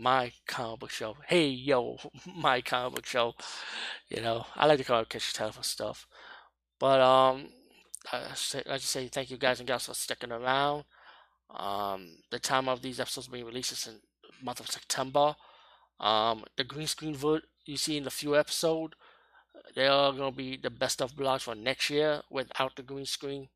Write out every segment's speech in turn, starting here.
my comic book show. Hey, yo, my comic book show. You know, I like to call it Catch Telephone stuff. But, um, I, say, I just say thank you guys and gals for sticking around. Um, the time of these episodes being released is in the month of September. Um, the green screen you see in the few episode, they are going to be the best of blogs for next year without the green screen.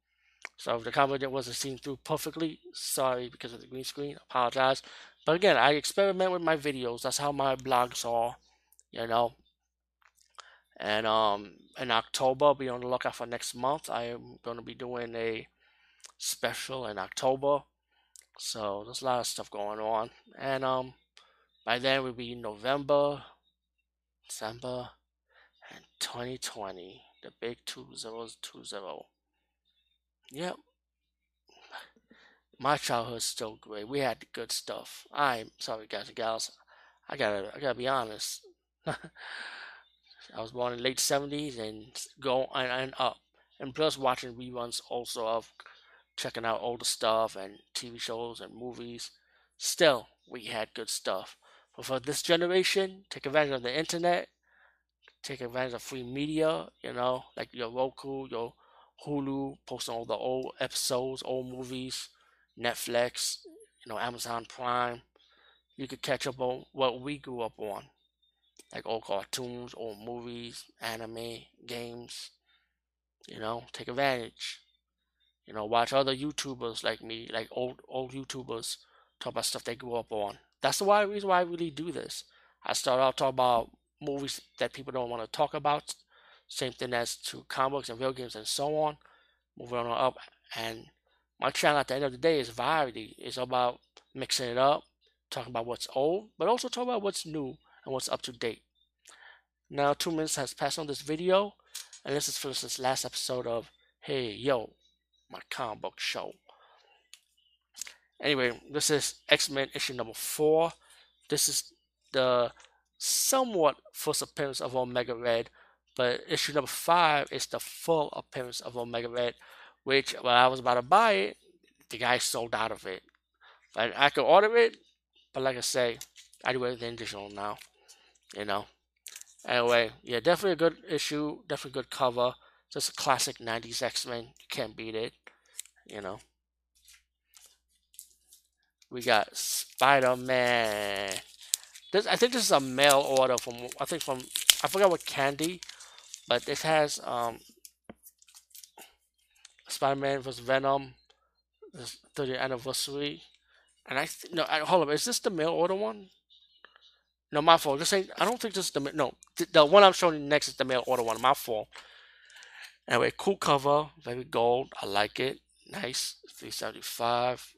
So the comment wasn't seen through perfectly, sorry because of the green screen, apologize. But again, I experiment with my videos. That's how my blogs are, you know. And um, in October, be on the lookout for next month. I am going to be doing a special in October. So there's a lot of stuff going on. And um, by then we'll be November, December, and 2020. The big two zeros, two zero. Yep, my childhood's still great. We had good stuff. I'm sorry, guys and gals. I gotta, I gotta be honest. I was born in late '70s and go and, and up, and plus watching reruns also of checking out older stuff and TV shows and movies. Still, we had good stuff. But for this generation, take advantage of the internet, take advantage of free media. You know, like your Roku, your Hulu, posting all the old episodes, old movies Netflix, you know, Amazon Prime. You could catch up on what we grew up on, like old cartoons, old movies, anime, games. You know, take advantage. You know, watch other YouTubers like me, like old old YouTubers, talk about stuff they grew up on. That's the why reason why I really do this. I start out talking about movies that people don't want to talk about. Same thing as to comics and video games and so on. Moving on up and my channel at the end of the day is variety. It's about mixing it up, talking about what's old, but also talking about what's new and what's up to date. Now, two minutes has passed on this video, and this is for this last episode of Hey Yo, my comic book show. Anyway, this is X Men issue number four. This is the somewhat first appearance of Omega Red, but issue number five is the full appearance of Omega Red which when I was about to buy it, the guy sold out of it. But I could order it, but like I say, I do everything digital now. You know. Anyway, yeah, definitely a good issue, definitely good cover. Just a classic '90s X-Men. You can't beat it. You know. We got Spider-Man. This I think this is a mail order from I think from I forgot what candy, but this has um Spider-Man vs. Venom, the 30th anniversary. And I th- no, I, hold up, is this the mail order one? No, my fault. This ain't. I don't think this is the no. The, the one I'm showing you next is the mail order one. My fault. Anyway, cool cover, very gold. I like it. Nice, 375.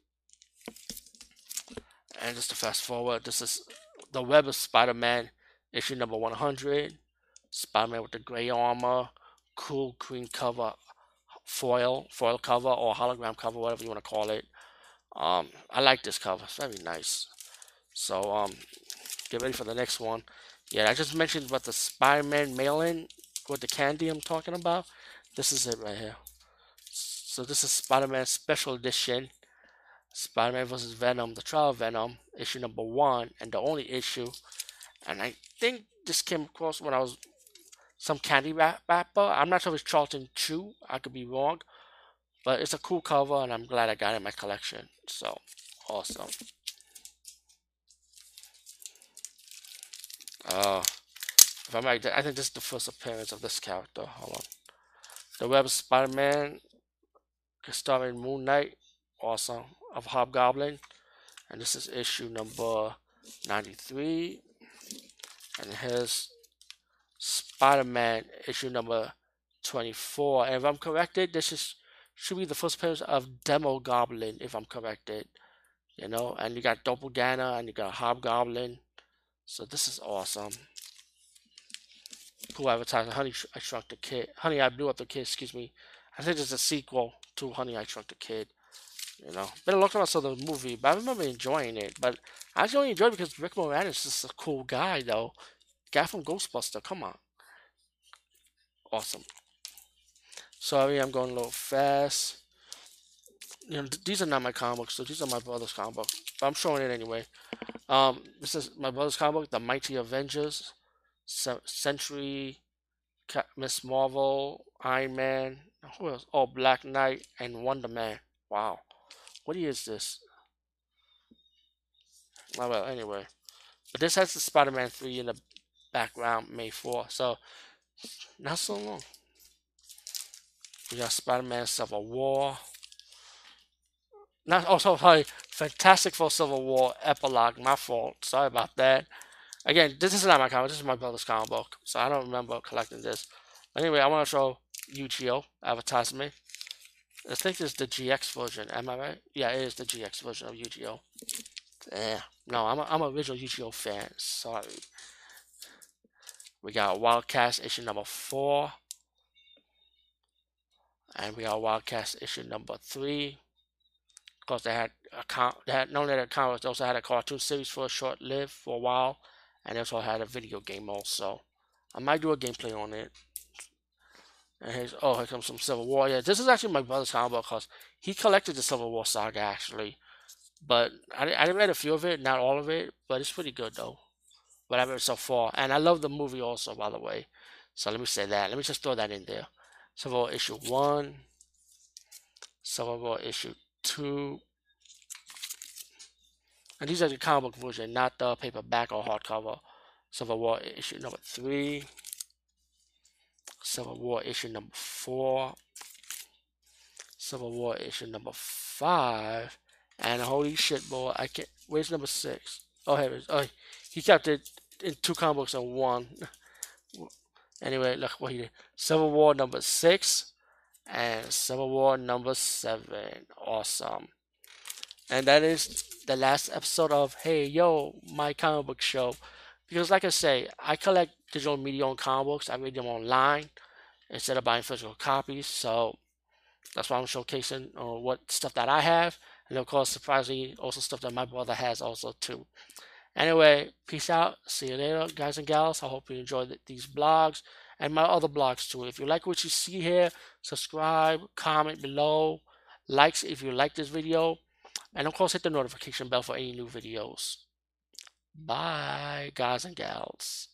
And just to fast forward, this is the Web of Spider-Man issue number 100. Spider-Man with the gray armor, cool green cover foil, foil cover or hologram cover, whatever you want to call it. Um, I like this cover. It's very nice. So um, get ready for the next one. Yeah, I just mentioned about the Spider-Man mail-in with the candy I'm talking about. This is it right here. So this is Spider-Man Special Edition. Spider-Man vs. Venom, the trial of Venom, issue number one, and the only issue. And I think this came across when I was some candy wrapper. I'm not sure if it's Charleston Chew. I could be wrong. But it's a cool cover, and I'm glad I got it in my collection. So, awesome. Uh, If I'm right, I think this is the first appearance of this character. Hold on. The Web Spider-Man, starring Moon Knight, awesome, of Hobgoblin. And this is issue number 93. And here's Spider-Man, issue number 24. And if I'm corrected, this is should be the first appearance of Demogoblin, if I'm corrected. You know, and you got Doppelganger and you got Hobgoblin. So this is awesome. Cool advertising. Honey, I Shrunk the Kid. Honey, I Blew Up the Kid, excuse me. I think it's a sequel to Honey, I Shrunk the Kid. You know, been a long time I saw the movie, but I remember enjoying it. But I actually only enjoyed it because Rick Moranis is a cool guy, though. Guy from Ghostbuster, come on. Awesome. Sorry, I'm going a little fast. You know, these are not my comic books, so these are my brother's comic book. But I'm showing it anyway. Um, this is my brother's comic book, The Mighty Avengers, Sentry, Miss Marvel, Iron Man, who else? Oh, Black Knight and Wonder Man. Wow. What is this? Oh, well, anyway. But this has the Spider-Man 3 in the background, May 4. So, not so long. We got Spider-Man Civil War. Not oh, also sorry, Fantastic Four Civil War epilogue. My fault. Sorry about that. Again, this is not my comic. This is my brother's comic book, so I don't remember collecting this. Anyway, I want to show Yu-Gi-Oh advertisement. I think it's the GX version. Am I right? Yeah, it is the GX version of Yu-Gi-Oh. Yeah. No, I'm a, I'm a original Yu-Gi-Oh fan. Sorry. We got Wildcats issue number four. And we got Wildcats issue number three. Of course, they had a con- they had not only a comic, they also had a cartoon series for a short lived for a while, and they also had a video game also. I might do a gameplay on it. And here's oh, here comes some Civil War. Yeah, this is actually my brother's comic book because he collected the Civil War saga actually, but I I read a few of it, not all of it, but it's pretty good though. What so far, and I love the movie also, by the way. So let me say that. Let me just throw that in there. Civil War issue one, Civil War issue two. And these are the comic book version, not the paperback or hardcover. Civil War issue number three. Civil War issue number four. Civil War issue number five. And holy shit, boy, I can't. Where's number six? Oh, here it is. Oh, he kept it in two comic books and one. anyway, look what he did. Civil War number six and Civil War number seven. Awesome. And that is the last episode of Hey Yo, my comic book show. Because, like I say, I collect digital media on comic books. I read them online instead of buying physical copies. So that's why I'm showcasing uh, what stuff that I have. And of course, surprisingly, also stuff that my brother has also too. Anyway, peace out. See you later, guys and gals. I hope you enjoyed these blogs and my other blogs too. If you like what you see here, subscribe, comment below, likes if you like this video, and of course hit the notification bell for any new videos. Bye, guys and gals.